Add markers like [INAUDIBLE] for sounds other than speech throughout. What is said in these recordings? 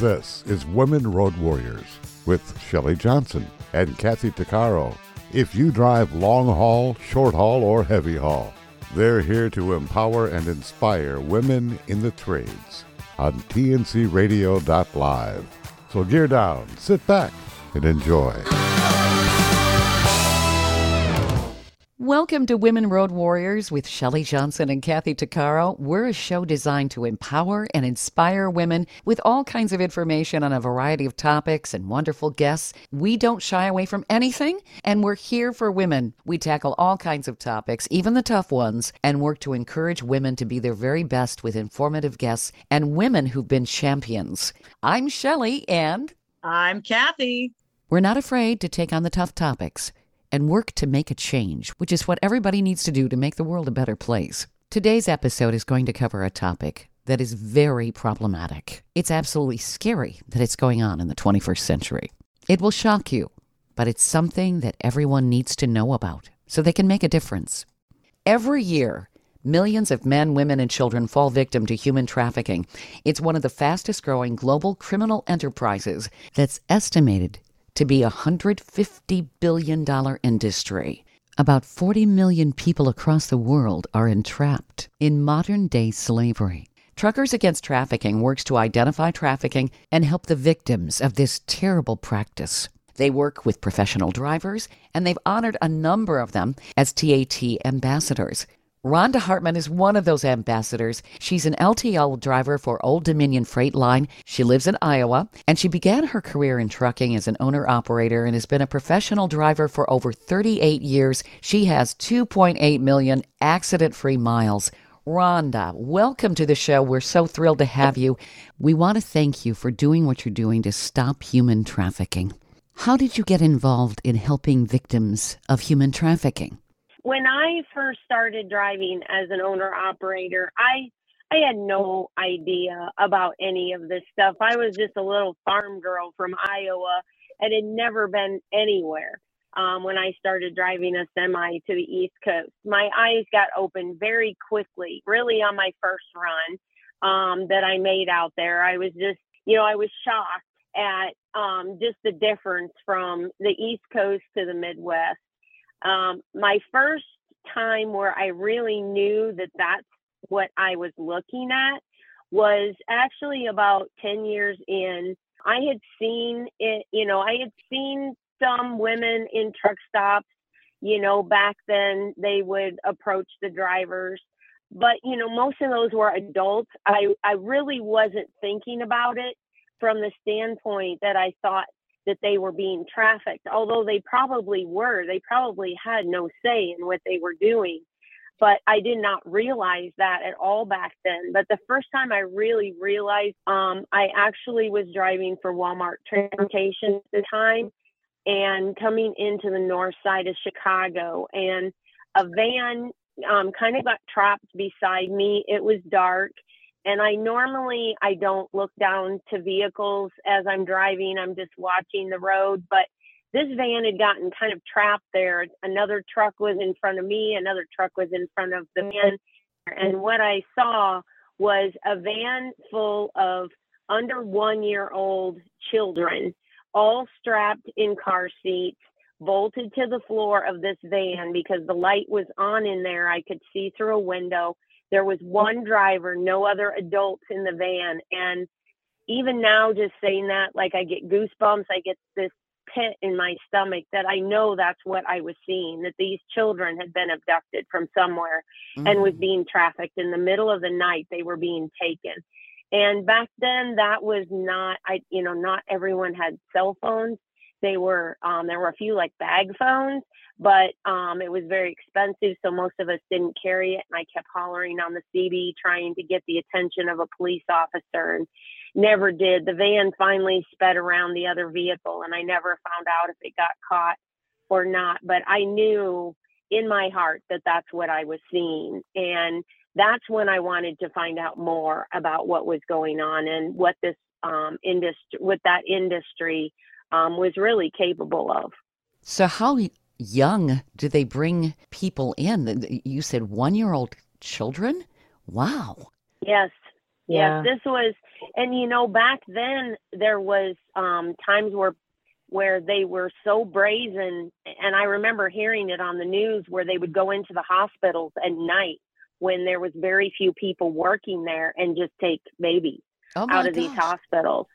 This is Women Road Warriors with Shelley Johnson and Kathy Tuccaro. If you drive long haul, short haul, or heavy haul, they're here to empower and inspire women in the trades on tncradio.live. So gear down, sit back, and enjoy. Welcome to Women Road Warriors with Shelley Johnson and Kathy Tuccaro. We're a show designed to empower and inspire women with all kinds of information on a variety of topics and wonderful guests. We don't shy away from anything, and we're here for women. We tackle all kinds of topics, even the tough ones, and work to encourage women to be their very best with informative guests and women who've been champions. I'm Shelley, and I'm Kathy. We're not afraid to take on the tough topics and work to make a change, which is what everybody needs to do to make the world a better place. Today's episode is going to cover a topic that is very problematic. It's absolutely scary that it's going on in the 21st century. It will shock you, but it's something that everyone needs to know about so they can make a difference. Every year, Millions of men, women, and children fall victim to human trafficking. It's one of the fastest growing global criminal enterprises that's estimated to be a $150 billion industry. About 40 million people across the world are entrapped in modern day slavery. Truckers Against Trafficking works to identify trafficking and help the victims of this terrible practice. They work with professional drivers, and they've honored a number of them as TAT ambassadors. Rhonda Hartman is one of those ambassadors. She's an LTL driver for Old Dominion Freight Line. She lives in Iowa, and she began her career in trucking as an owner operator and has been a professional driver for over 38 years. She has 2.8 million accident free miles. Rhonda, welcome to the show. We're so thrilled to have you. We want to thank you for doing what you're doing to stop human trafficking. How did you get involved in helping victims of human trafficking? When I first started driving as an owner operator, I I had no idea about any of this stuff. I was just a little farm girl from Iowa and had never been anywhere. Um, when I started driving a semi to the East Coast, my eyes got open very quickly, really on my first run um, that I made out there. I was just, you know, I was shocked at um, just the difference from the East Coast to the Midwest. Um, my first time where I really knew that that's what I was looking at was actually about 10 years in. I had seen it, you know, I had seen some women in truck stops, you know, back then they would approach the drivers. But, you know, most of those were adults. I, I really wasn't thinking about it from the standpoint that I thought that they were being trafficked, although they probably were. They probably had no say in what they were doing. But I did not realize that at all back then. But the first time I really realized, um, I actually was driving for Walmart Transportation at the time and coming into the north side of Chicago. And a van um, kind of got trapped beside me. It was dark and I normally I don't look down to vehicles as I'm driving. I'm just watching the road, but this van had gotten kind of trapped there. Another truck was in front of me, another truck was in front of the van, and what I saw was a van full of under 1 year old children all strapped in car seats bolted to the floor of this van because the light was on in there. I could see through a window there was one driver, no other adults in the van. And even now, just saying that, like I get goosebumps, I get this pit in my stomach that I know that's what I was seeing that these children had been abducted from somewhere mm. and was mm. being trafficked in the middle of the night. They were being taken. And back then, that was not, I, you know, not everyone had cell phones. They were, um, there were a few like bag phones, but um, it was very expensive, so most of us didn't carry it. And I kept hollering on the CB, trying to get the attention of a police officer, and never did. The van finally sped around the other vehicle, and I never found out if it got caught or not. But I knew in my heart that that's what I was seeing, and that's when I wanted to find out more about what was going on and what this um, industry, what that industry um, was really capable of. So, how young do they bring people in? You said one year old children? Wow. Yes. Yeah. Yes. This was And you know, back then there was um, times where where they were so brazen, and I remember hearing it on the news where they would go into the hospitals at night when there was very few people working there and just take babies Oh out my of these hospitals.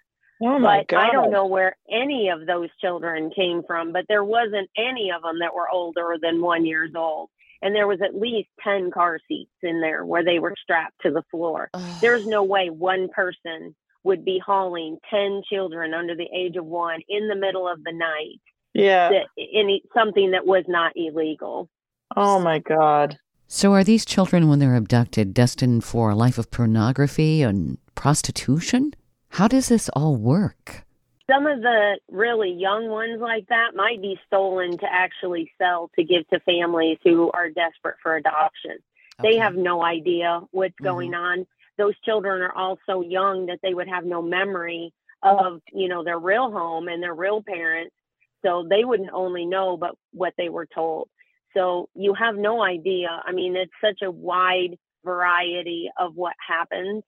Oh my but god! I don't know where any of those children came from, but there wasn't any of them that were older than one years old. And there was at least 10 car seats in there where they were strapped to the floor. Ugh. There's no way one person would be hauling 10 children under the age of one in the middle of the night Yeah. that, in something that was not illegal. Oh my god. So, are these children, when they're abducted, destined for a life of pornography and prostitution? How does this all work? Some of the really young ones like that might be stolen to actually sell to give to families who are desperate for adoption. They have no idea what's Mhm. going on. Those children are all so young that they would have no memory of, you know, their real home and their real parents. So they wouldn't only know but what they were told. So you have no idea. I mean, it's such a wide variety of what happens.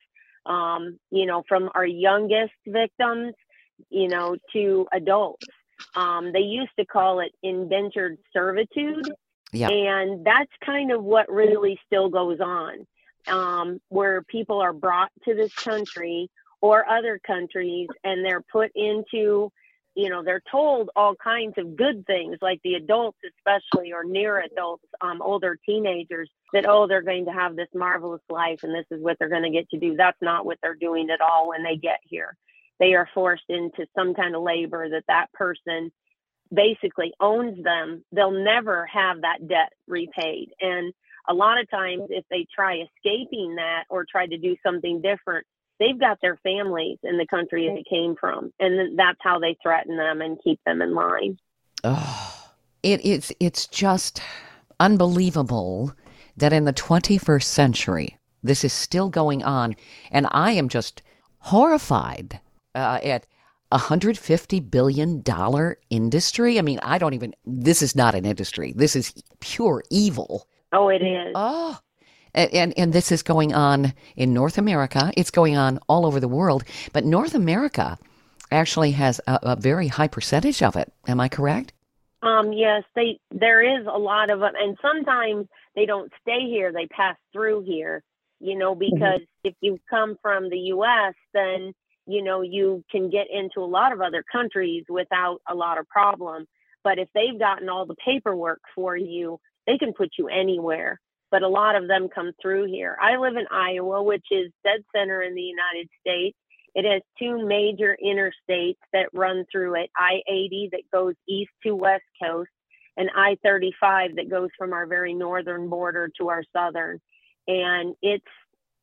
Um, you know, from our youngest victims, you know, to adults. Um, they used to call it indentured servitude. Yeah. And that's kind of what really still goes on, um, where people are brought to this country or other countries and they're put into, you know, they're told all kinds of good things, like the adults, especially, or near adults, um, older teenagers, that, oh, they're going to have this marvelous life and this is what they're going to get to do. That's not what they're doing at all when they get here. They are forced into some kind of labor that that person basically owns them, they'll never have that debt repaid. And a lot of times, if they try escaping that or try to do something different, they've got their families in the country they came from. And that's how they threaten them and keep them in line. Oh, it, it's it's just unbelievable that in the 21st century this is still going on, and I am just horrified uh, at a hundred fifty billion dollar industry. I mean, I don't even. This is not an industry. This is pure evil. Oh, it is. Oh. And, and this is going on in North America. It's going on all over the world, but North America actually has a, a very high percentage of it. Am I correct? Um, yes, they there is a lot of them, and sometimes they don't stay here; they pass through here. You know, because if you come from the U.S., then you know you can get into a lot of other countries without a lot of problem. But if they've gotten all the paperwork for you, they can put you anywhere. But a lot of them come through here. I live in Iowa, which is dead center in the United States. It has two major interstates that run through it I 80 that goes east to west coast, and I 35 that goes from our very northern border to our southern. And it's,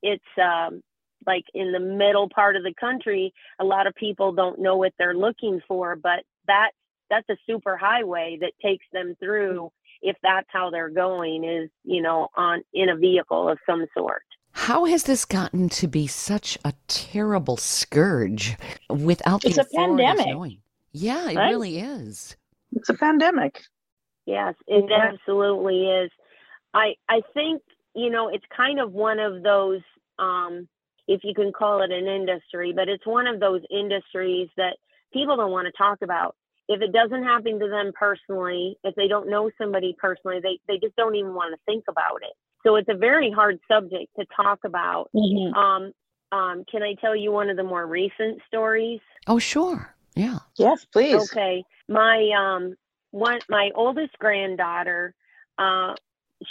it's, um, like in the middle part of the country, a lot of people don't know what they're looking for, but that that's a super highway that takes them through if that's how they're going is, you know, on in a vehicle of some sort. How has this gotten to be such a terrible scourge without the It's a pandemic, knowing? Yeah, it right? really is. It's a pandemic. Yes, it absolutely is. I I think, you know, it's kind of one of those um if you can call it an industry, but it's one of those industries that people don't want to talk about. If it doesn't happen to them personally, if they don't know somebody personally, they, they just don't even want to think about it. So it's a very hard subject to talk about. Mhm. Um, um, can I tell you one of the more recent stories? Oh, sure. Yeah. Yes, please. Okay. My um one my oldest granddaughter, uh,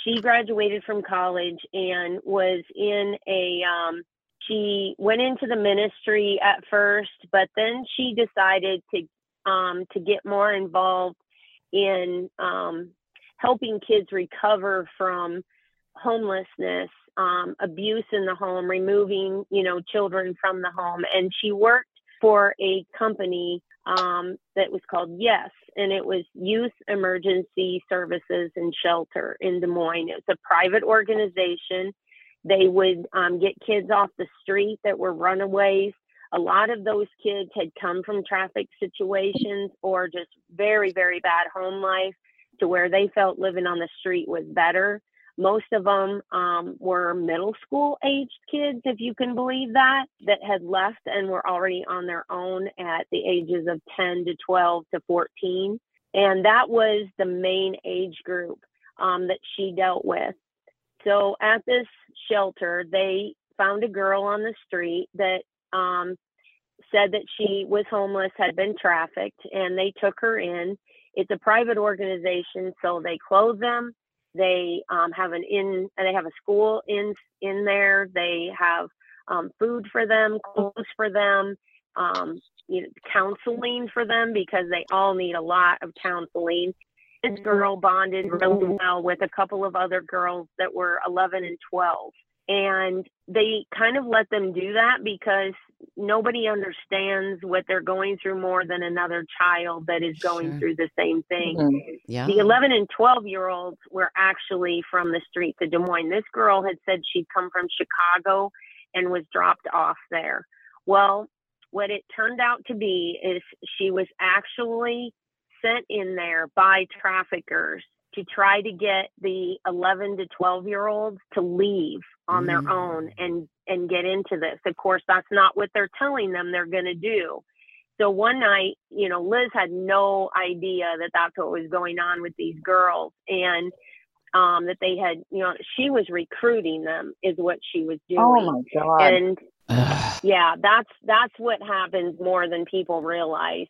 she graduated from college and was in a um she went into the ministry at first, but then she decided to um to get more involved in um helping kids recover from homelessness, um, abuse in the home, removing, you know, children from the home. And she worked for a company um, that was called Yes, and it was Youth Emergency Services and Shelter in Des Moines. It was a private organization. They would um, get kids off the street that were runaways. A lot of those kids had come from traffic situations or just very, very bad home life to where they felt living on the street was better. Most of them um, were middle school aged kids, if you can believe that, that had left and were already on their own at the ages of 10 to 12 to 14. And that was the main age group um, that she dealt with. So at this shelter, they found a girl on the street that um, said that she was homeless, had been trafficked, and they took her in. It's a private organization, so they clothe them. They um, have an in, they have a school in in there. They have um, food for them, clothes for them, um, you know, counseling for them because they all need a lot of counseling. This girl bonded really well with a couple of other girls that were 11 and 12 and they kind of let them do that because nobody understands what they're going through more than another child that is going Sure. through the same thing. Mhm. Yeah. The 11 and 12 year olds were actually from the streets of Des Moines. This girl had said she'd come from Chicago and was dropped off there. Well, what it turned out to be is she was actually sent in there by traffickers to try to get the 11 to 12 year olds to leave on their Mm. own and and get into this. Of course, that's not what they're telling them they're going to do. So one night, you know, Liz had no idea that that's what was going on with these girls and um, that they had, you know, she was recruiting them is what she was doing. Oh my God. and yeah, that's that's what happens more than people realize.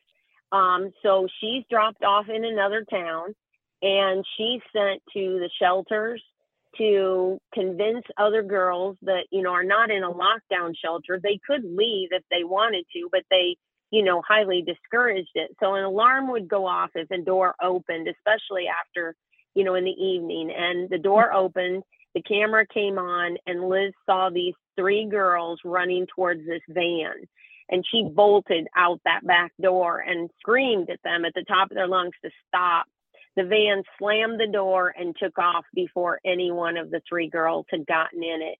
Um, so she's dropped off in another town, and she's sent to the shelters to convince other girls that you know are not in a lockdown shelter. They could leave if they wanted to, but they you know highly discouraged it. So an alarm would go off if a door opened, especially after you know in the evening, and the door opened the camera came on and Liz saw these three girls running towards this van. And she bolted out that back door and screamed at them at the top of their lungs to stop. The van slammed the door and took off before any one of the three girls had gotten in it.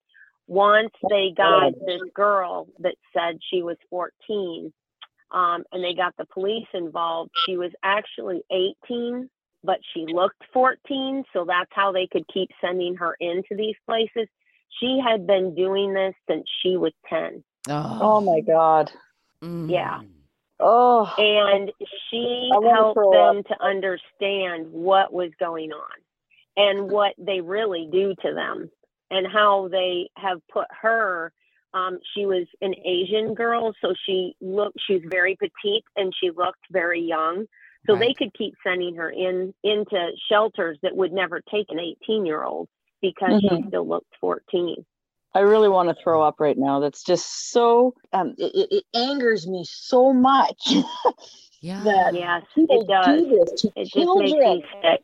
Once they got this girl that said she was 14, um, and they got the police involved, she was actually 18 but she looked 14, so that's how they could keep sending her into these places. She had been doing this since she was 10. oh my God. Mm. yeah. Oh. And she helped them to understand what was going on and what they really do to them and how they have put her. Um, she was an Asian girl, so she looked, she was very petite and she looked very young. So they could keep sending her in into shelters that would never take an 18 year old because she Mhm. still looked 14. I really want to throw up right now. That's just so, um, it, it- it angers me so much [LAUGHS] Yeah. that Yes, people it does. do this to It just makes children. me sick.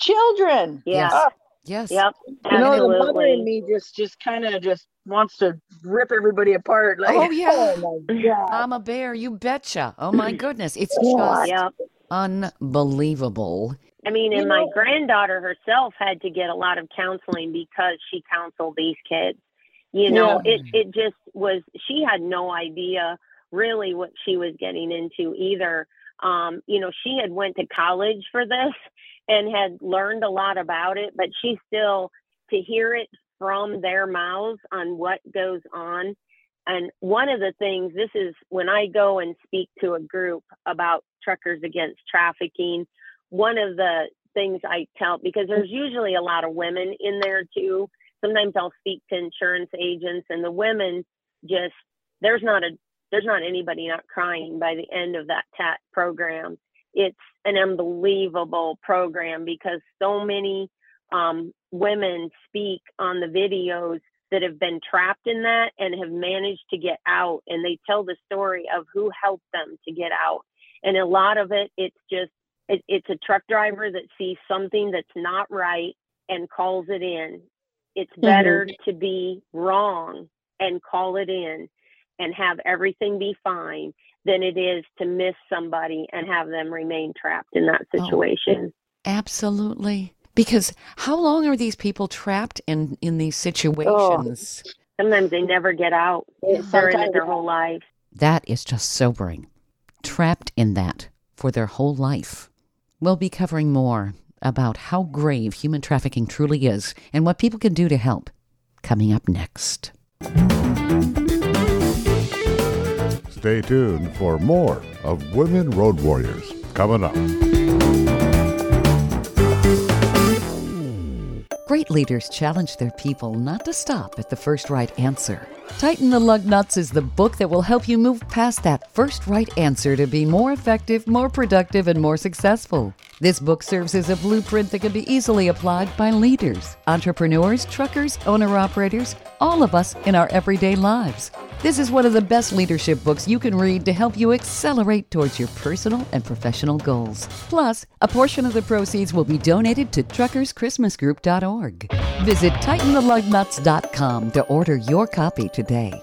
Children. Yeah. Yes. Yes. Yep. You know, the mother Absolutely. in me just, just kind of just wants to rip everybody apart. Like, Oh, yeah. oh my God. I'm a bear. You betcha. Oh my [CLEARS THROAT] goodness. It's just Yep. unbelievable. I mean, You and my granddaughter herself had to get a lot of counseling because she counseled these kids. You know, Yeah. it it just was. She had no idea really what she was getting into either. Um, you know, she had went to college for this [LAUGHS] and had learned a lot about it, but she still to hear it from their mouths on what goes on. And one of the things, this is when I go and speak to a group about truckers against trafficking, one of the things I tell, because there's usually a lot of women in there too. Sometimes I'll speak to insurance agents and the women just, there's not a, there's not anybody not crying by the end of that TAT program. It's an unbelievable program because so many um, women speak on the videos that have been trapped in that and have managed to get out and they tell the story of who helped them to get out and a lot of it it's just it, it's a truck driver that sees something that's not right and calls it in it's mm-hmm. better to be wrong and call it in and have everything be fine than it is to miss somebody and have them remain trapped in that Oh. situation Absolutely. Because how long are these people trapped in in these oh, situations? sometimes they never get out they're in it Sometimes- their whole life That is just sobering. Trapped in that for their whole life. We'll be covering more about how grave human trafficking truly is and what people can do to help. Coming up next. Stay tuned for more of Women Road Warriors coming up. Great leaders challenge their people not to stop at the first right answer. Tighten the Lug Nuts is the book that will help you move past that first right answer to be more effective, more productive, and more successful. This book serves as a blueprint that can be easily applied by leaders, entrepreneurs, truckers, owner operators, all of us in our everyday lives. This is one of the best leadership books you can read to help you accelerate towards your personal and professional goals. Plus, a portion of the proceeds will be donated to truckerschristmasgroup.org. Visit tightenthelugnuts.com to order your copy today.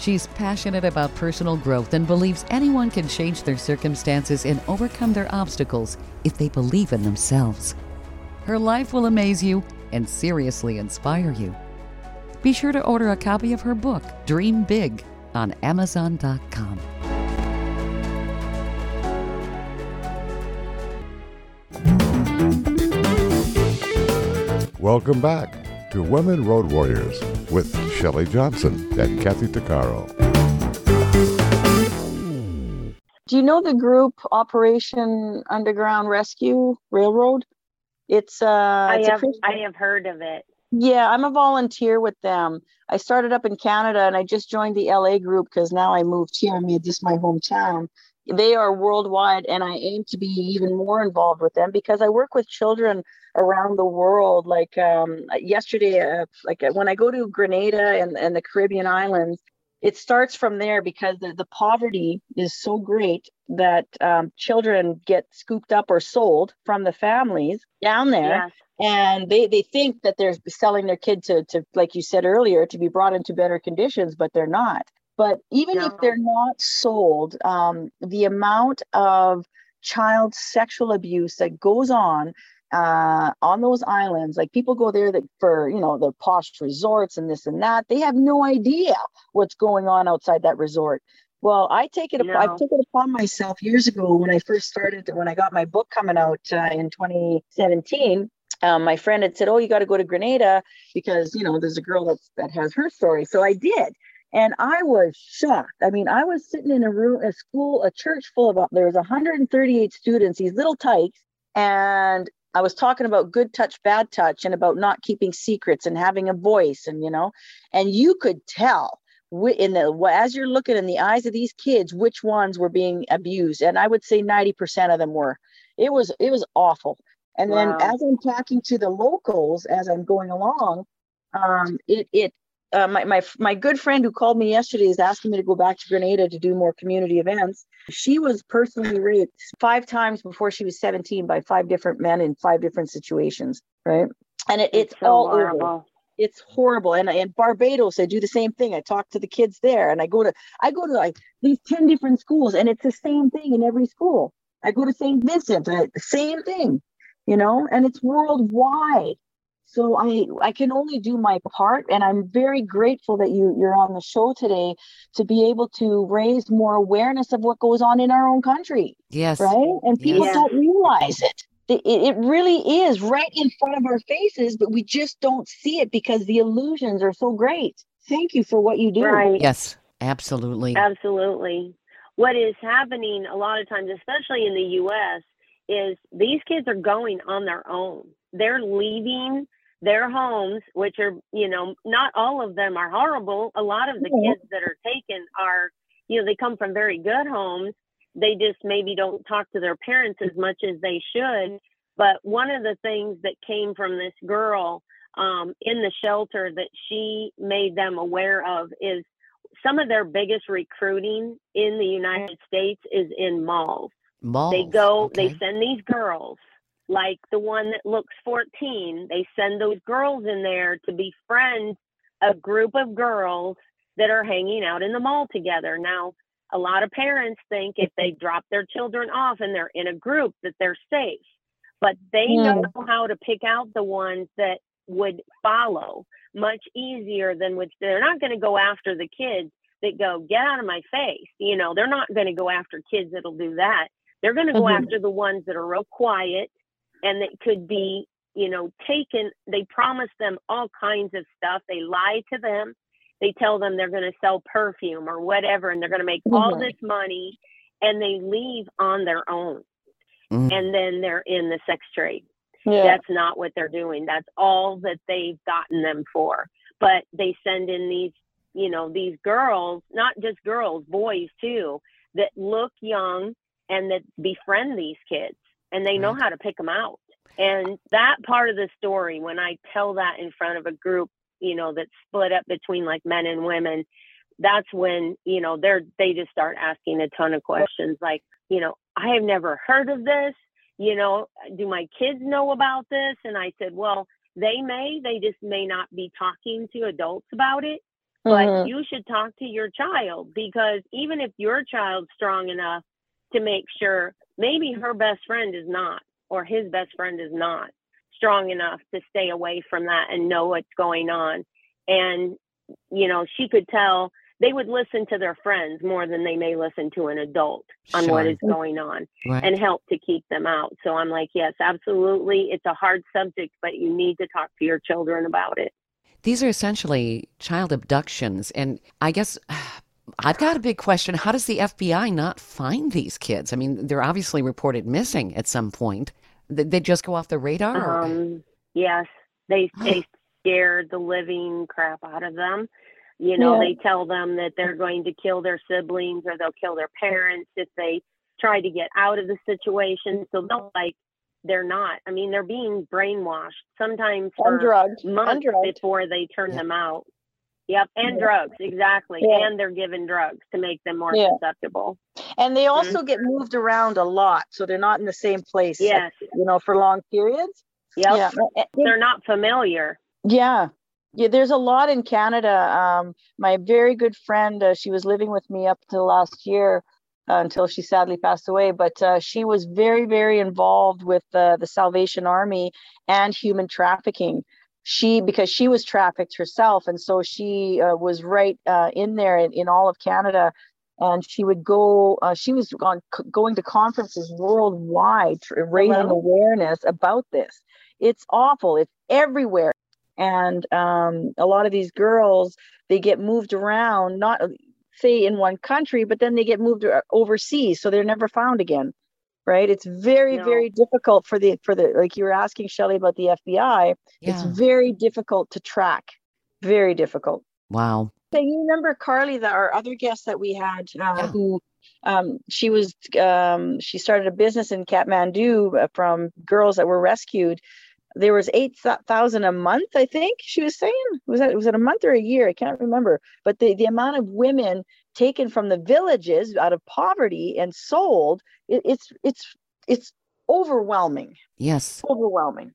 She's passionate about personal growth and believes anyone can change their circumstances and overcome their obstacles if they believe in themselves. Her life will amaze you and seriously inspire you. Be sure to order a copy of her book, Dream Big, on Amazon.com. Welcome back to Women Road Warriors with Shelley Johnson and Kathy Tuccaro. Do you know the group Operation Underground Rescue Railroad? It's uh I it's have Christian- I have heard of it. Yeah, I'm a volunteer with them. I started up in Canada and I just joined the LA group because now I moved here. I mean, this is my hometown. They are worldwide, and I aim to be even more involved with them because I work with children around the world. Like um, yesterday, uh, like when I go to Grenada and, and the Caribbean islands, it starts from there because the, the poverty is so great that um, children get scooped up or sold from the families down there Yes. and they they think that they're selling their kid to to like you said earlier to be brought into better conditions but they're not but even if they're not sold um, the amount of child sexual abuse that goes on uh, on those islands like people go there that for you know the posh resorts and this and that they have no idea what's going on outside that resort. Well i take it up- i took it upon myself years ago when i first started when i got my book coming out uh, in 2017 um, my friend had said, "Oh, you got to go to Grenada because you know there's a girl that's that has her story." So I did, and I was shocked. I mean, I was sitting in a room, a school, a church full of there was 138 students, these little tykes, and I was talking about good touch, bad touch, and about not keeping secrets and having a voice, and you know, and you could tell in the as you're looking in the eyes of these kids which ones were being abused, and I would say 90% of them were. It was it was awful. And then as I'm talking to the locals as I'm going along, um, it it uh, my my my good friend who called me yesterday is asking me to go back to Grenada to do more community events. She was personally raped five times before she was 17 by five different men in five different situations, right? And it, it's, so all over horrible. it's horrible and in barbados i do the same thing i talk to the kids there and i go to i go to like these 10 different schools and it's the same thing in every school i go to st vincent the same thing you know and it's worldwide so i i can only do my part and i'm very grateful that you you're on the show today to be able to raise more awareness of what goes on in our own country Yes. right? And people Yes. don't realize it. It, it really is right in front of our faces, but we just don't see it because the illusions are so great. Thank you for what you do. Right. Yes, absolutely. Absolutely. What is happening a lot of times, especially in the US, is these kids are going on their own. They're leaving their homes, which are, you know, not all of them are horrible. A lot of the kids that are taken are, you know, they come from very good homes. They just maybe don't talk to their parents as much as they should. But one of the things that came from this girl um, in the shelter that she made them aware of is some of their biggest recruiting in the United States is in malls. Malls. They go, okay. they send these girls, like the one that looks 14, they send those girls in there to befriend a group of girls that are hanging out in the mall together. Now, a lot of parents think if they drop their children off and they're in a group that they're safe, but they don't know how to pick out the ones that would follow much easier than which they're not going to go after the kids that go get out of my face you know they're not going to go after kids that'll do that they're going to go Mhm. after the ones that are real quiet and that could be you know taken they promise them all kinds of stuff they lie to them they tell them they're going to sell perfume or whatever and they're going to make all Mhm. this money and they leave on their own Mm. and then they're in the sex trade Yeah. that's not what they're doing that's all that they've gotten them for but they send in these you know these girls not just girls boys too that look young and that befriend these kids and they know how to pick them out. And that part of the story when i tell that in front of a group you know that's split up between like men and women that's when you know they're they just start asking a ton of questions like you know i have never heard of this. You know do my kids know about this? And i said well they may. They just may not be talking to adults about it but Mhm. you should talk to your child because even if your child's strong enough to make sure maybe her best friend is not or his best friend is not strong enough to stay away from that and know what's going on. And you know she could tell they would listen to their friends more than they may listen to an adult on what is going on Right. and help to keep them out. So i'm like yes absolutely. It's a hard subject but you need to talk to your children about it. These are essentially child abductions. And I guess I've got a big question. How does the FBI not find these kids? I mean, they're obviously reported missing at some point. Th- They just go off the radar? Um, yes, they they scared the living crap out of them. You know, Yeah. they tell them that they're going to kill their siblings or they'll kill their parents if they try to get out of the situation. So they'll like they're not. I mean, they're being brainwashed sometimes for Undrugged. months Undrugged. before they turn Yeah. them out. Yep, and Yeah. drugs, exactly. Yeah. And they're given drugs to make them more Yeah. susceptible. And they also get moved around a lot, so they're not in the same place. Yes. You know, for long periods. Yep. Yeah. They're not familiar. Yeah. Yeah, there's a lot in Canada. Um, my very good friend, uh, she was living with me up till last year uh, until she sadly passed away. But uh, she was very, very involved with uh, the Salvation Army and human trafficking. She, because she was trafficked herself, and so she uh, was right uh, in there in, in all of Canada. And she would go. Uh, she was on, going to conferences worldwide, tr- raising Hello? awareness about this. It's awful. It's everywhere and um, a lot of these girls they get moved around not say in one country but then they get moved overseas so they're never found again right it's very No. very difficult for the for the like you were asking Shelley about the FBI it's very difficult to track very difficult Wow. so you remember Carly, that our other guest that we had, uh, Yeah. who um, she was, um, she started a business in Kathmandu uh, from girls that were rescued. There was eight thousand a month, I think she was saying. Was that was it a month or a year? I can't remember. But the the amount of women taken from the villages out of poverty and sold, it, it's it's it's overwhelming, Yes. overwhelming,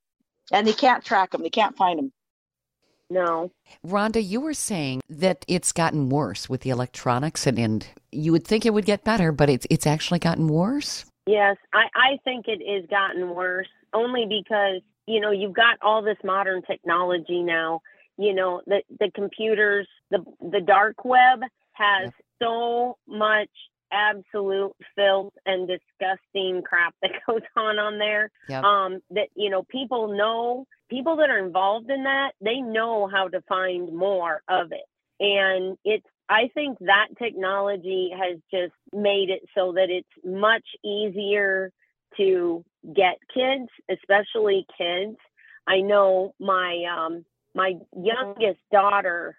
and they can't track them. They can't find them. No. Rhonda, you were saying that it's gotten worse with the electronics, and, and you would think it would get better, but it's it's actually gotten worse. Yes, I, I think it is gotten worse only because, you know, you've got all this modern technology now. You know, the the computers, the the dark web has Yep. So much absolute filth and disgusting crap that [LAUGHS] goes on on there. Yep. Um that you know, people know people that are involved in that, they know how to find more of it. And it's I think that technology has just made it so that it's much easier to get kids, especially kids. I know my um my youngest daughter,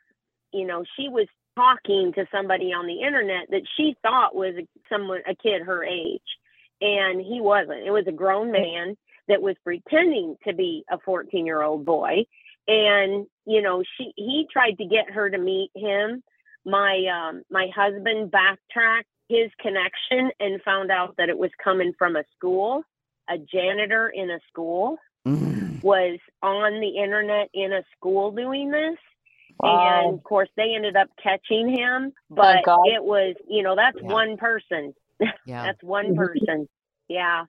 you know, she was talking to somebody on the internet that she thought was someone a kid her age and he wasn't. It was a grown man that was pretending to be a 14-year-old boy and you know, she he tried to get her to meet him my um, my husband backtracked his connection and found out that it was coming from a school. A janitor in a school Mm. was on the internet in a school doing this. Wow. And of course, they ended up catching him, but it was, you know, that's Yeah. one person. [LAUGHS] Yeah. That's one Mhm. person. Yeah.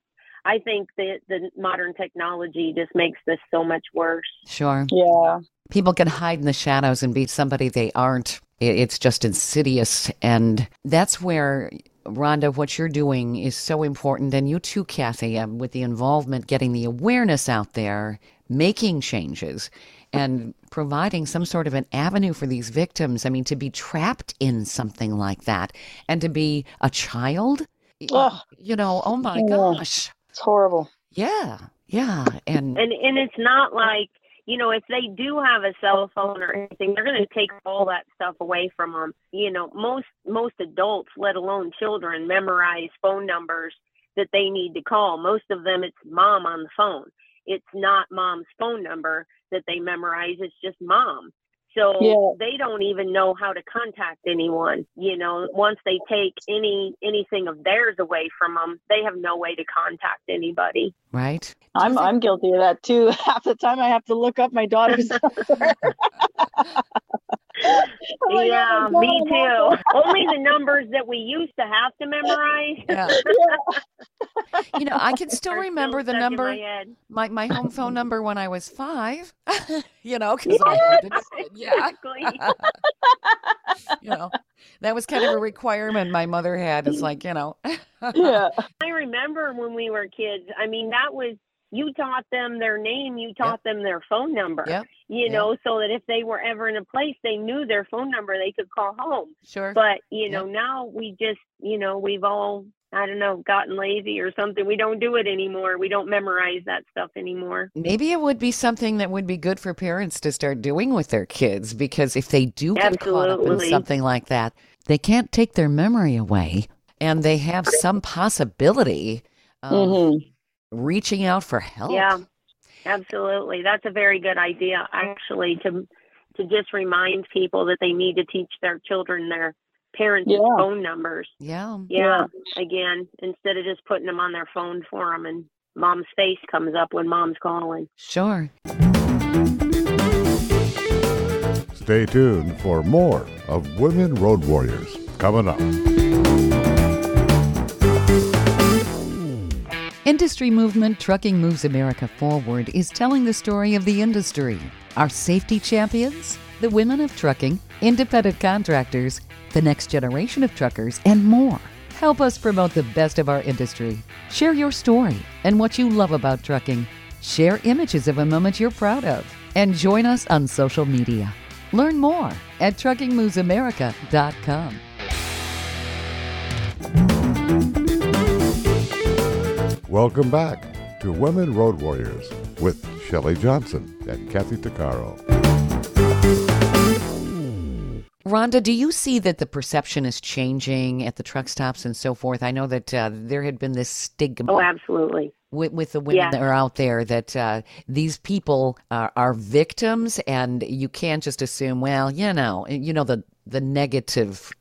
I think that the modern technology just makes this so much worse. Sure. Yeah. People can hide in the shadows and be somebody they aren't. It's just insidious. And that's where, Rhonda, what you're doing is so important. And you too, Kathy, um, with the involvement, getting the awareness out there, making changes, and providing some sort of an avenue for these victims. I mean, to be trapped in something like that and to be a child, Ugh. you know, oh my Yeah. gosh. It's horrible. Yeah. Yeah. And And and it's not like, you know, if they do have a cell phone or anything, they're going to take all that stuff away from them. You know, most most adults, let alone children, memorize phone numbers that they need to call. Most of them it's mom on the phone. It's not mom's phone number that they memorize, it's just mom. So Yeah. they don't even know how to contact anyone. You know, once they take any anything of theirs away from them, they have no way to contact anybody. right. I'm think- I'm guilty of that too. [LAUGHS] Half the time I have to look up my daughter's [LAUGHS] number. [LAUGHS] I'm yeah, oh my me too. Only the numbers that we used to have to memorize. Yeah. [LAUGHS] You know, I can still are remember the number, my my, my home phone number when I was five, [LAUGHS] you know, because I had it. Yeah. Exactly. [LAUGHS] You know, that was kind of a requirement my mother had. It's like, you know, yeah. I remember when we were kids. I mean, that was you taught them their name, you taught them their phone number. Yep, You yep. know, so that if they were ever in a place, they knew their phone number, they could call home. sure. But you know, now we just, you know, we've all, I don't know, gotten lazy or something. We don't do it anymore. We don't memorize that stuff anymore. Maybe it would be something that would be good for parents to start doing with their kids because if they do get caught up in something like that, they can't take their memory away and they have some possibility of Mhm. Reaching out for help. Yeah, absolutely. That's a very good idea, actually, to to just remind people that they need to teach their children their parents' Yeah. phone numbers. Yeah. Yeah, again, instead of just putting them on their phone for them, and mom's face comes up when mom's calling. Sure. Stay tuned for more of Women Road Warriors coming up. Industry movement Trucking Moves America Forward is telling the story of the industry. Our safety champions, the women of trucking, independent contractors, the next generation of truckers, and more. Help us promote the best of our industry. Share your story and what you love about trucking. Share images of a moment you're proud of. And join us on social media. Learn more at truckingmovesamerica.com. Welcome back to Women Road Warriors with Shelley Johnson and Kathy Tuccaro. Rhonda, do you see that the perception is changing at the truck stops and so forth? I know that uh, there had been this stigma Oh, absolutely. with, with the women Yeah. that are out there that uh, these people are, are victims, and you can't just assume, well, you know, you know the the negative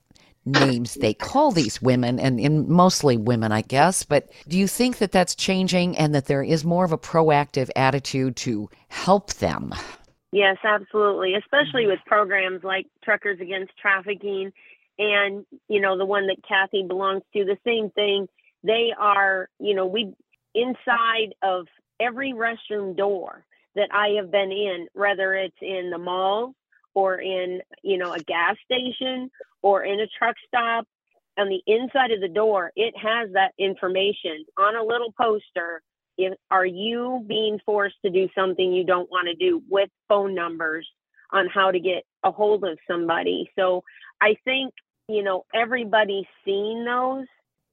names they call these women, and, and mostly women, I guess. But do you think that that's changing, and that there is more of a proactive attitude to help them? Yes, absolutely. Especially with programs like Truckers Against Trafficking and, you know, the one that Kathy belongs to, the same thing. They are, you know, we inside of every restroom door that I have been in, whether it's in the mall or in, you know, a gas station or in a truck stop, on the inside of the door, it has that information on a little poster. If are you being forced to do something you don't want to do with phone numbers on how to get a hold of somebody? So i think you know everybody's seen those.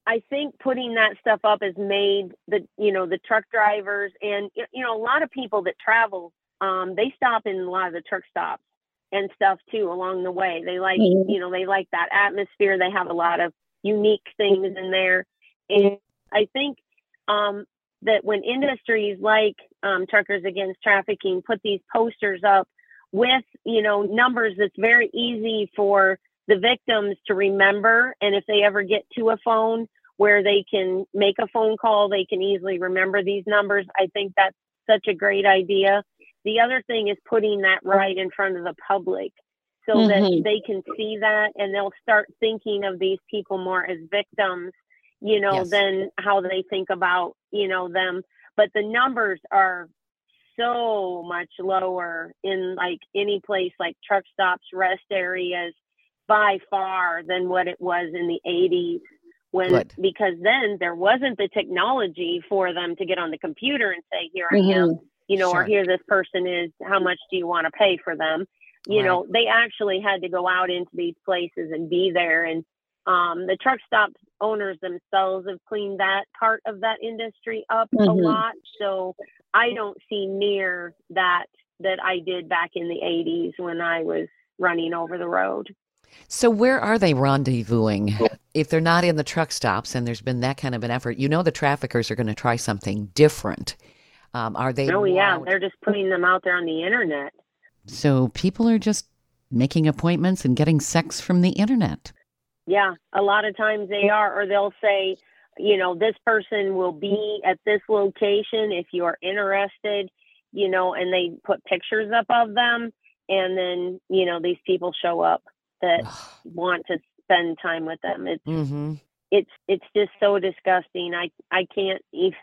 I think putting that stuff up has made the you know the truck drivers and you know a lot of people that travel um they stop in a lot of the truck stops and stuff too along the way they like Mhm. you know they like that atmosphere they have a lot of unique things in there and i think um that when industries like um, Truckers Against Trafficking put these posters up with, you know, numbers that's very easy for the victims to remember. And if they ever get to a phone where they can make a phone call, they can easily remember these numbers. I think that's such a great idea. The other thing is putting that right in front of the public so mm-hmm. that they can see that and they'll start thinking of these people more as victims, you know, yes. than how they think about, you know, them. But the numbers are so much lower in like any place like truck stops, rest areas by far than what it was in the 80s when Good. because then there wasn't the technology for them to get on the computer and say here mm-hmm. I am you know sure. or here this person is how much do you want to pay for them you right. know they actually had to go out into these places and be there and um, the truck stop owners themselves have cleaned that part of that industry up mm-hmm. a lot so i don't see near that that i did back in the 80s when i was running over the road so where are they rendezvousing? If they're not in the truck stops and there's been that kind of an effort, you know the traffickers are going to try something different. Um, are they? Oh yeah, they're just putting them out there on the internet. So people are just making appointments and getting sex from the internet. Yeah, a lot of times they are, or they'll say, you know, this person will be at this location if you are interested, you know, and they put pictures up of them, and then you know these people show up that want to spend time with them. It's mm-hmm. it's it's just so disgusting. I I can't even.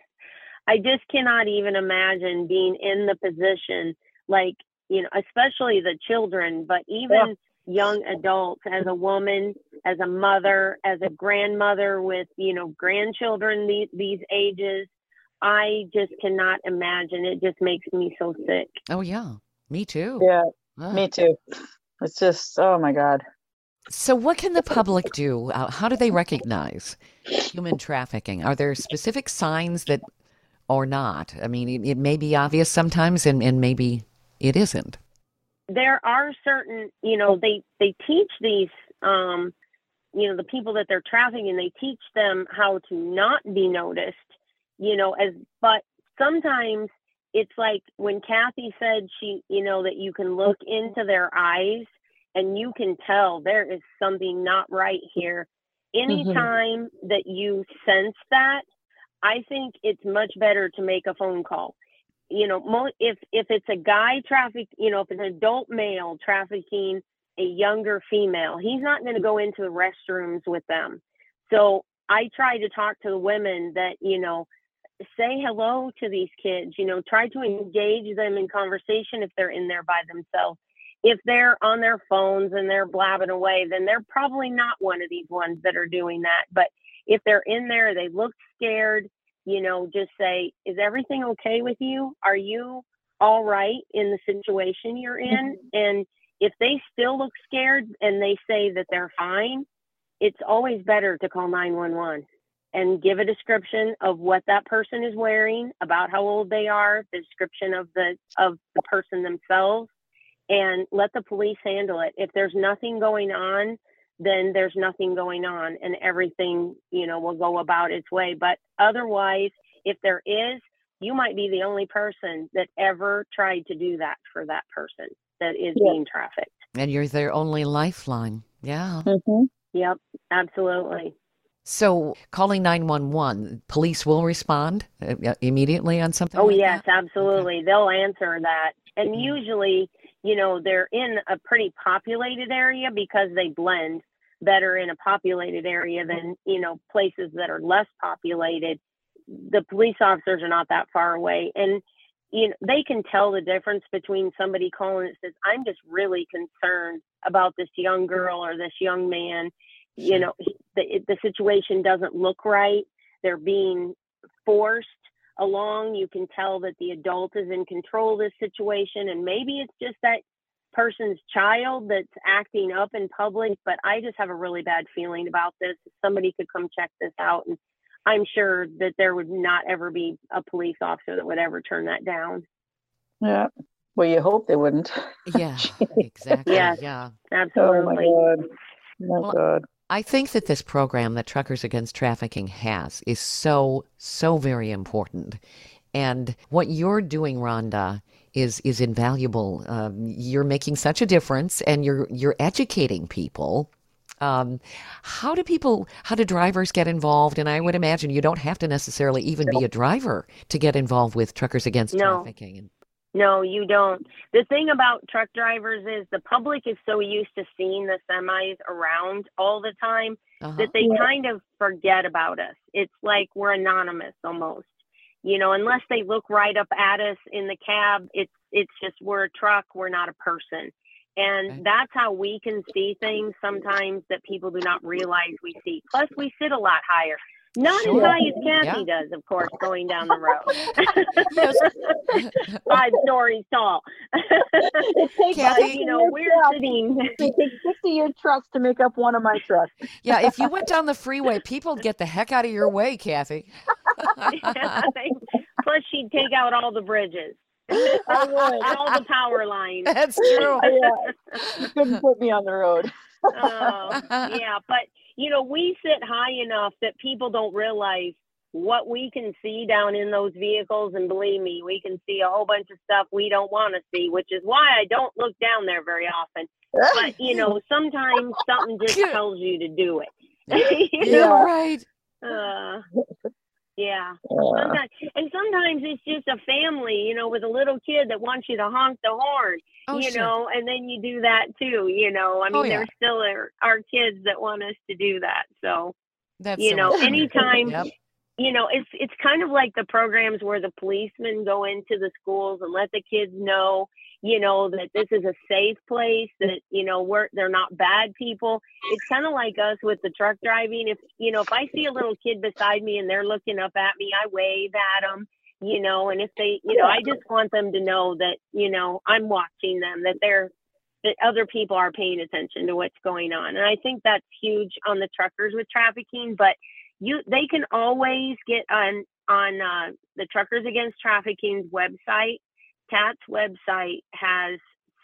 I just cannot even imagine being in the position like you know, especially the children, but even yeah. young adults as a woman, as a mother, as a grandmother with, you know, grandchildren these, these ages. I just cannot imagine. It just makes me so sick. Oh, yeah. Me too. Yeah. Ah. Me too. It's just, oh my God. So, what can the public do? Uh, how do they recognize human trafficking? Are there specific signs that, or not? I mean, it, it may be obvious sometimes, and, and maybe it isn't. There are certain, you know, they they teach these, um, you know, the people that they're trafficking, they teach them how to not be noticed, you know, as but sometimes it's like when Kathy said she, you know, that you can look into their eyes and you can tell there is something not right here. Mm-hmm. Anytime mm-hmm. that you sense that, I think it's much better to make a phone call you know, mo- if if it's a guy traffic, you know, if it's an adult male trafficking a younger female, he's not going to go into the restrooms with them. So I try to talk to the women that you know say hello to these kids. You know, try to engage them in conversation if they're in there by themselves. If they're on their phones and they're blabbing away, then they're probably not one of these ones that are doing that. But if they're in there, they look scared, you know, just say, is everything okay with you? Are you all right in the situation you're in? Mm-hmm. And if they still look scared and they say that they're fine, it's always better to call 911 and give a description of what that person is wearing, about how old they are, the description of the of the person themselves, and let the police handle it. If there's nothing going on, then there's nothing going on and everything, you know, will go about its way. But otherwise, if there is, you might be the only person that ever tried to do that for that person that is yeah. being trafficked. And you're their only lifeline. Yeah. Mm-hmm. Yep, absolutely. So, calling 911, police will respond uh, immediately on something? Oh, like yes, that? absolutely. Okay. They'll answer that. And mm-hmm. usually, you know, they're in a pretty populated area because they blend better in a populated area than you know places that are less populated the police officers are not that far away. And you know they can tell the difference between somebody calling that says i'm just really concerned about this young girl or this young man. You know the, the situation doesn't look right. They're being forced along. You can tell that the adult is in control of this situation and maybe it's just that person's child that's acting up in public, but I just have a really bad feeling about this. If somebody could come check this out, and I'm sure that there would not ever be a police officer that would ever turn that down. Yeah. Well, you hope they wouldn't. Yeah, [LAUGHS] exactly. yes, yeah, absolutely. Oh my God. Oh well, God. I think that this program that Truckers Against Trafficking has is so, so very important. And what you're doing, Rhonda, is is invaluable. Um, you're making such a difference, and you're you're educating people Um, how do people, how do drivers get involved? And I would imagine you don't have to necessarily even be a driver to get involved with Truckers Against No. Trafficking. And, No, you don't. The thing about truck drivers is the public is so used to seeing the semis around all the time uh-huh. that they kind of forget about us. It's like we're anonymous almost. You know, unless they look right up at us in the cab, it's it's just we're a truck, we're not a person. And Okay. that's how we can see things sometimes that people do not realize we see. Plus we sit a lot higher. Not Sure. as high as Kathy does, of course, going down the road. [LAUGHS] [LAUGHS] Five stories tall. It [LAUGHS] takes Kathy- but, you know, we're sitting It takes 50 year trucks to make up one of my trucks. yeah, if you went down the freeway, people would get the heck out of your way, Kathy. [LAUGHS] Plus, she'd take out all the bridges, [LAUGHS] I would. all the power lines. That's true. [LAUGHS] yeah, you couldn't put me on the road. Oh, yeah, but you know, we sit high enough that people don't realize what we can see down in those vehicles. And believe me, we can see a whole bunch of stuff we don't want to see, which is why I don't look down there very often. But you know, sometimes something just tells you to do it. You Yeah, know? right. Uh, yeah. Uh, Sometimes, and sometimes it's just a family, you know, with a little kid that wants you to honk the horn, Oh, you sure. know, and then you do that too, you know. I mean, Oh, yeah. there still are, are kids that want us to do that. So, That's you so know, anytime, Yep. you know, it's it's kind of like the programs where the policemen go into the schools and let the kids know, you know, that this is a safe place, that you know, we're they're not bad people. It's kind of like us with the truck driving. If you know, if I see a little kid beside me and they're looking up at me, I wave at them. You know, and if they, you know, I just want them to know that, you know, I'm watching them, that they're that other people are paying attention to what's going on. And I think that's huge on the truckers with trafficking, but you they can always get on on uh, the Truckers Against Trafficking's website. TAT's website has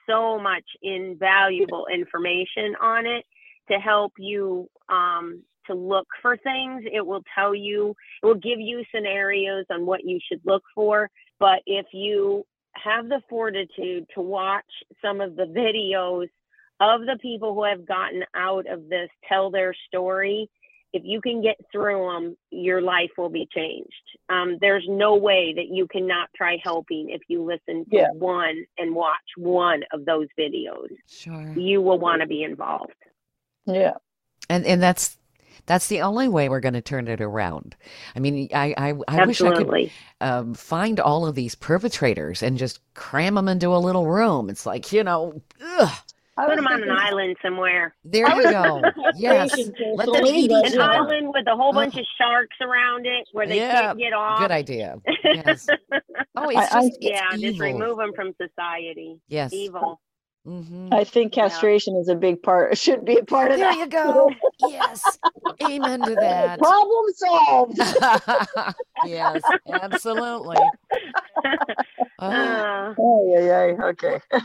so much invaluable information on it to help you um, to look for things. It will tell you, it will give you scenarios on what you should look for. But if you have the fortitude to watch some of the videos of the people who have gotten out of this, tell their story, if you can get through them, your life will be changed. Um, there's no way that you cannot try helping if you listen to Yeah. one and watch one of those videos. Sure. You will want to be involved. yeah. And and that's that's the only way we're going to turn it around. I mean, I I, I wish I could um, find all of these perpetrators and just cram them into a little room. It's like you know, ugh, I Put them on an island somewhere. there you go. [LAUGHS] Yes, let them eat but, each An other. island with a whole oh. bunch of sharks around it where they Yeah, can't get off. good idea. [LAUGHS] Yes. Oh, it's I- I- just it's yeah, just remove them from society. Yes. Evil. Hmm I think Yeah. castration is a big part. [LAUGHS] Should be a part of it. There that. you go. Yes. Amen to that. Problem solved. [LAUGHS] yes, absolutely. Oh, Uh, Oh yeah, yeah. Okay. [LAUGHS]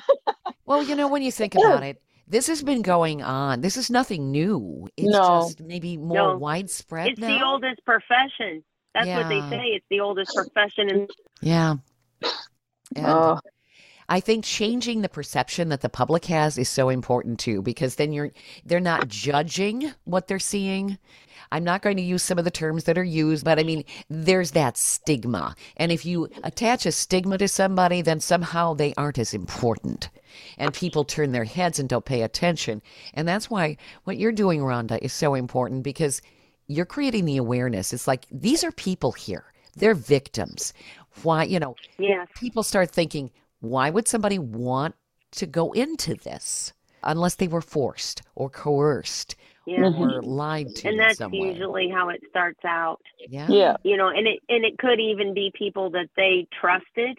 well, you know, when you think about it, this has been going on. This is nothing new. It's No. just maybe more No. widespread it's now. the oldest profession. That's what they say. It's the oldest profession in Yeah. And Oh, I think changing the perception that the public has is so important too, because then you're they're not judging what they're seeing. I'm not going to use some of the terms that are used, but I mean, there's that stigma. And if you attach a stigma to somebody, then somehow they aren't as important. And people turn their heads and don't pay attention. And that's why what you're doing, Rhonda, is so important because you're creating the awareness. It's like these are people here. They're victims. Why, you know, yes. people start thinking, why would somebody want to go into this unless they were forced or coerced Yeah. Or mm-hmm. lied to And that's some way? usually how it starts out. Yeah. yeah. You know, and it and it could even be people that they trusted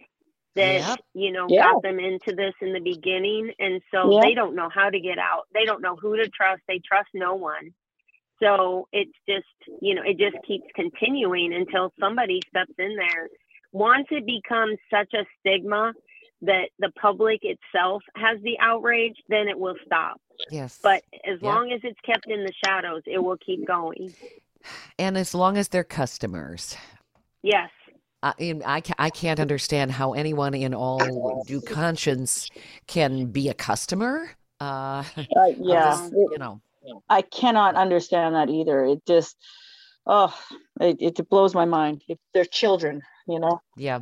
that Yep. you know Yeah. got them into this in the beginning and so Yeah. they don't know how to get out. They don't know who to trust. They trust no one. So it's just, you know, it just keeps continuing until somebody steps in there. Once it becomes such a stigma that the public itself has the outrage, then it will stop. Yes. But as Yeah. long as it's kept in the shadows, it will keep going. and as long as they're customers. Yes. I, and I, ca- I can't understand how anyone in all due conscience can be a customer. Uh, Uh, yeah. just, you know, I cannot understand that either. It just, oh, it, it blows my mind. If they're children, you know. Yeah.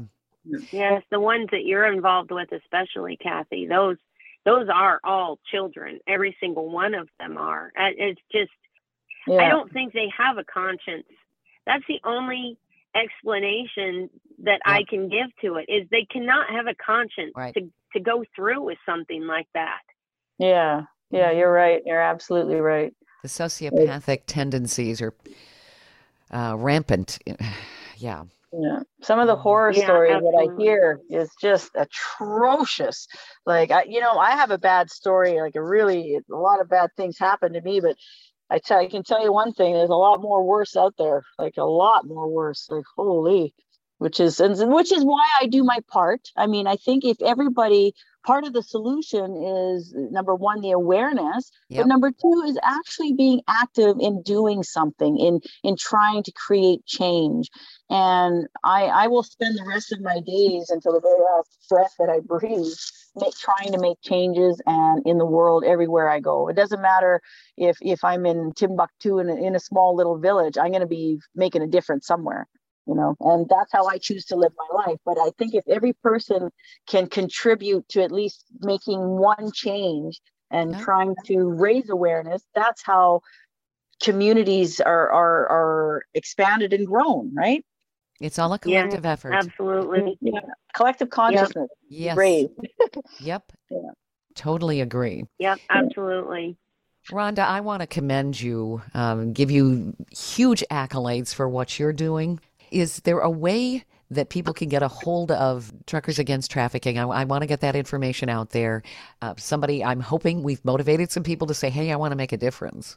Yes, the ones that you're involved with, especially Kathy, those those are all children. Every single one of them are. Uh, It's just, Yeah. I don't think they have a conscience. That's the only explanation that I can give to it is they cannot have a conscience Right. to to go through with something like that. Yeah. Yeah. You're right. You're absolutely right. The sociopathic tendencies are uh, rampant. [SIGHS] Yeah. Yeah. Some of the mm-hmm. horror Yeah, stories that I hear is just atrocious. Like I, you know, I have a bad story, like a really a lot of bad things happened to me, but I tell I can tell you one thing, there's a lot more worse out there, like a lot more worse. Like holy, which is and which is why I do my part. I mean, I think if everybody part of the solution is number one, the awareness, Yep. but number two is actually being active in doing something, in in trying to create change and I, I will spend the rest of my days until the very last breath that I breathe, make, trying to make changes and in the world everywhere I go. It doesn't matter if if I'm in Timbuktu in a, in a small little village, I'm going to be making a difference somewhere, you know. And that's how I choose to live my life. But I think if every person can contribute to at least making one change and Yeah. trying to raise awareness, that's how communities are are are expanded and grown, right? It's all a Yeah, collective effort. Absolutely. Yeah. Collective consciousness Yes. raised. [LAUGHS] Yep. Yeah. Totally agree. Yep, absolutely. Rhonda, I want to commend you, um, give you huge accolades for what you're doing. Is there a way that people can get a hold of Truckers Against Trafficking? I, I want to get that information out there. Uh, somebody, I'm hoping we've motivated some people to say, hey, I want to make a difference.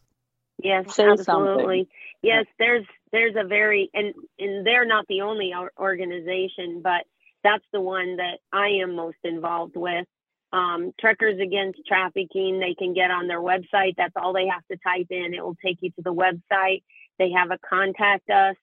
Yes, absolutely. Yes, there's there's a very and and they're not the only organization, but that's the one that I am most involved with. Um, Truckers Against Trafficking, they can get on their website. That's all they have to type in. It will take you to the website. They have a contact us,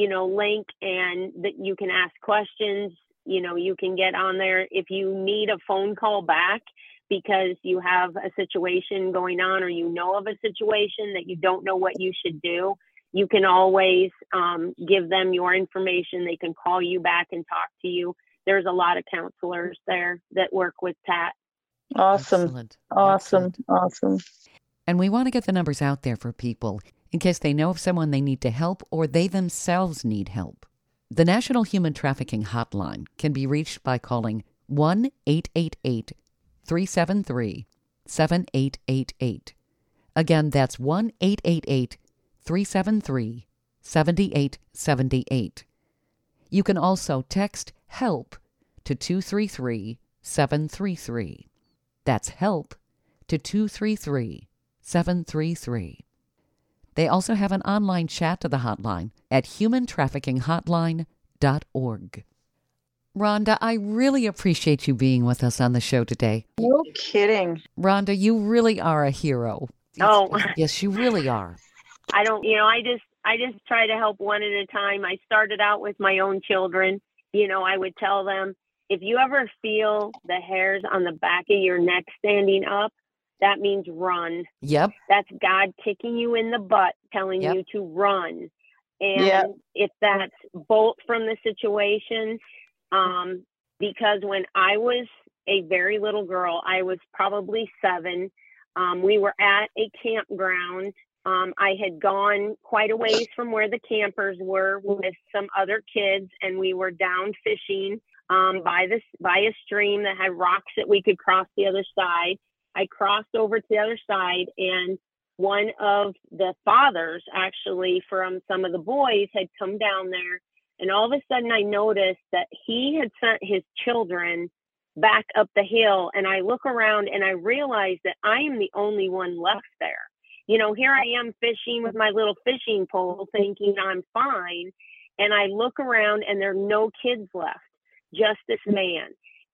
you know, link, and that you can ask questions. You know, you can get on there if you need a phone call back because you have a situation going on or you know of a situation that you don't know what you should do, you can always um, give them your information. They can call you back and talk to you. There's a lot of counselors there that work with TAT. Awesome. Excellent. Awesome. Excellent. Awesome. And we want to get the numbers out there for people in case they know of someone they need to help or they themselves need help. The National Human Trafficking Hotline can be reached by calling 1 888 373 7888. Again, that's 1 888 373 7878. You can also text HELP to 233 733. That's HELP to 233 733. They also have an online chat to the hotline at humantraffickinghotline.org. Rhonda, I really appreciate you being with us on the show today. No kidding. Rhonda, you really are a hero. Oh. yes, you really are. [LAUGHS] I don't, you know, I just, I just try to help one at a time. I started out with my own children. You know, I would tell them, if you ever feel the hairs on the back of your neck standing up, that means run. Yep. That's God kicking you in the butt, telling Yep. you to run. And Yeah. if that's bolt from the situation, um, because when I was a very little girl, I was probably seven. Um, we were at a campground. Um, I had gone quite a ways from where the campers were with some other kids, and we were down fishing um, by this by a stream that had rocks that we could cross the other side. I crossed over to the other side, and one of the fathers, actually, from some of the boys, had come down there. And all of a sudden, I noticed that he had sent his children back up the hill. And I look around and I realize that I am the only one left there. You know, here I am fishing with my little fishing pole, thinking I'm fine. And I look around and there are no kids left, just this man.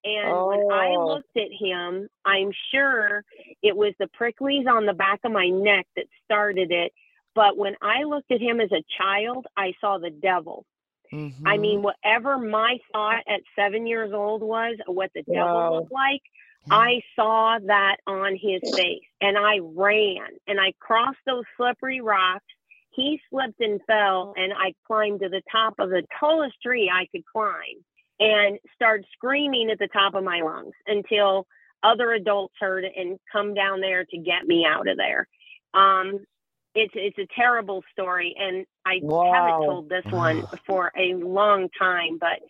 And when I Oh. looked at him, I'm sure it was the pricklies on the back of my neck that started it. But when I looked at him as a child, I saw the devil. I Mhm. mean, whatever my thought at seven years old was, of what the devil Wow. looked like, I saw that on his face and I ran and I crossed those slippery rocks. He slipped and fell and I climbed to the top of the tallest tree I could climb and started screaming at the top of my lungs until other adults heard it and come down there to get me out of there. Um, it's it's a terrible story, and I Wow. haven't told this [SIGHS] one for a long time, but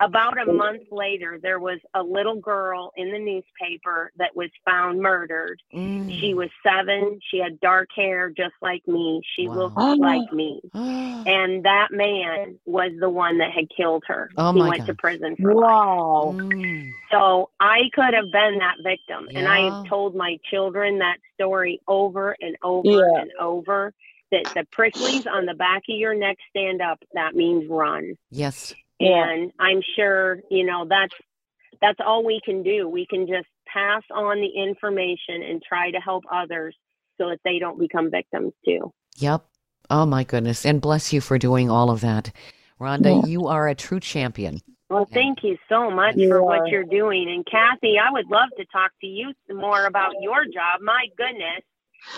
about a month later, there was a little girl in the newspaper that was found murdered. Mm. She was seven. She had dark hair, just like me. She Wow. looked Oh. [GASPS] like me. [GASPS] And that man was the one that had killed her. Oh, he my went God. to prison for life. Mm. So I could have been that victim. And I have told my children that story over and over Yeah. and over that the pricklies on the back of your neck stand up. That means run. Yes. Yeah. And I'm sure, you know, that's that's all we can do. We can just pass on the information and try to help others so that they don't become victims too. Yep. Oh my goodness. And bless you for doing all of that. Rhonda, Yeah. you are a true champion. Well, thank you so much You for are. what you're doing. And Kathy, I would love to talk to you some more about your job. My goodness.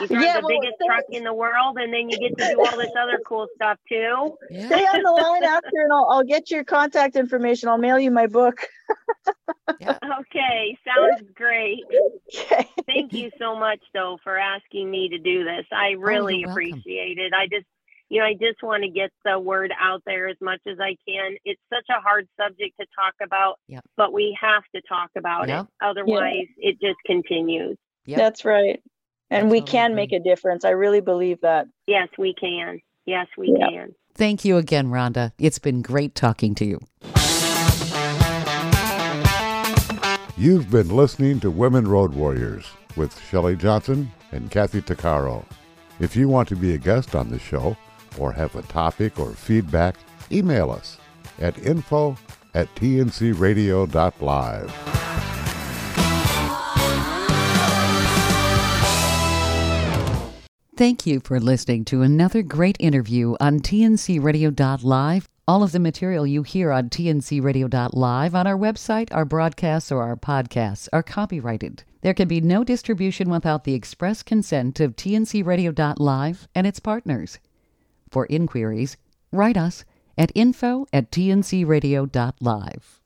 You drive Yeah, the well, biggest truck in the world and then you get to do all this other cool stuff too. Yeah. Stay on the line [LAUGHS] after, and I'll, I'll get your contact information. I'll mail you my book. [LAUGHS] Okay, sounds great. Okay. Thank you so much though for asking me to do this. I oh, really you're welcome. appreciate it. I just you know, I just want to get the word out there as much as I can. It's such a hard subject to talk about, Yep. but we have to talk about Yep. it. Otherwise, it just continues. Yep. That's right. And we can make a difference. I really believe that. Yes, we can. Yes, we Yeah. can. Thank you again, Rhonda. It's been great talking to you. You've been listening to Women Road Warriors with Shelley Johnson and Kathy Tuccaro. If you want to be a guest on the show or have a topic or feedback, email us at info at tncradio.live. Thank you for listening to another great interview on TNCRadio.live. All of the material you hear on TNCRadio.live on our website, our broadcasts, or our podcasts are copyrighted. There can be no distribution without the express consent of TNCRadio.live and its partners. For inquiries, write us at info at tncradio.live.